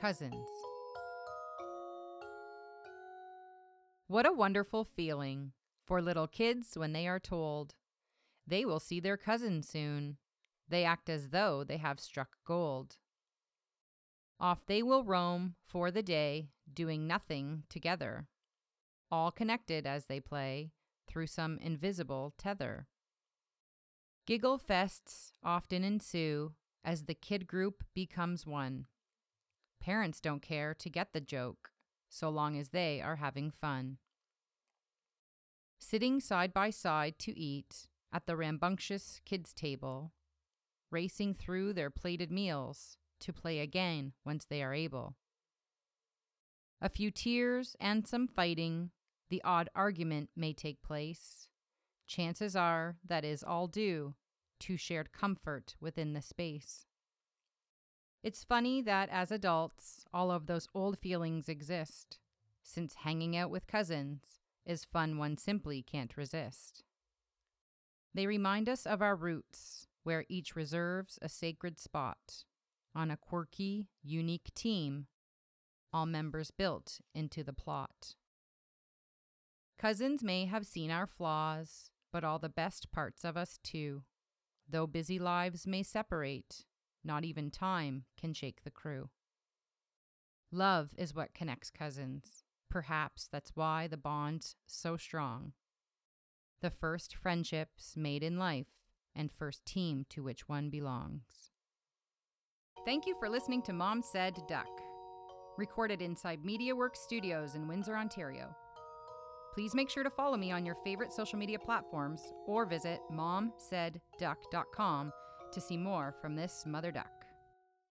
cousins. What a wonderful feeling for little kids when they are told they will see their cousin soon. They act as though they have struck gold. Off they will roam for the day, doing nothing together, all connected as they play through some invisible tether. Giggle fests often ensue as the kid group becomes one. Parents don't care to get the joke, so long as they are having fun. Sitting side by side to eat at the rambunctious kids' table, racing through their plated meals to play again once they are able. A few tears and some fighting, the odd argument may take place. Chances are that is all due to shared comfort within the space. It's funny that as adults, all of those old feelings exist, since hanging out with cousins is fun one simply can't resist. They remind us of our roots, where each reserves a sacred spot on a quirky, unique team, all members built into the plot. Cousins may have seen our flaws, but all the best parts of us too. Though busy lives may separate, not even time can shake the crew. Love is what connects cousins. Perhaps that's why the bond's so strong. The first friendships made in life and first team to which one belongs. Thank you for listening to Mom Said Duck, recorded inside MediaWorks Studios in Windsor, Ontario. Please make sure to follow me on your favorite social media platforms or visit momsaidduck.com to see more from this mother duck.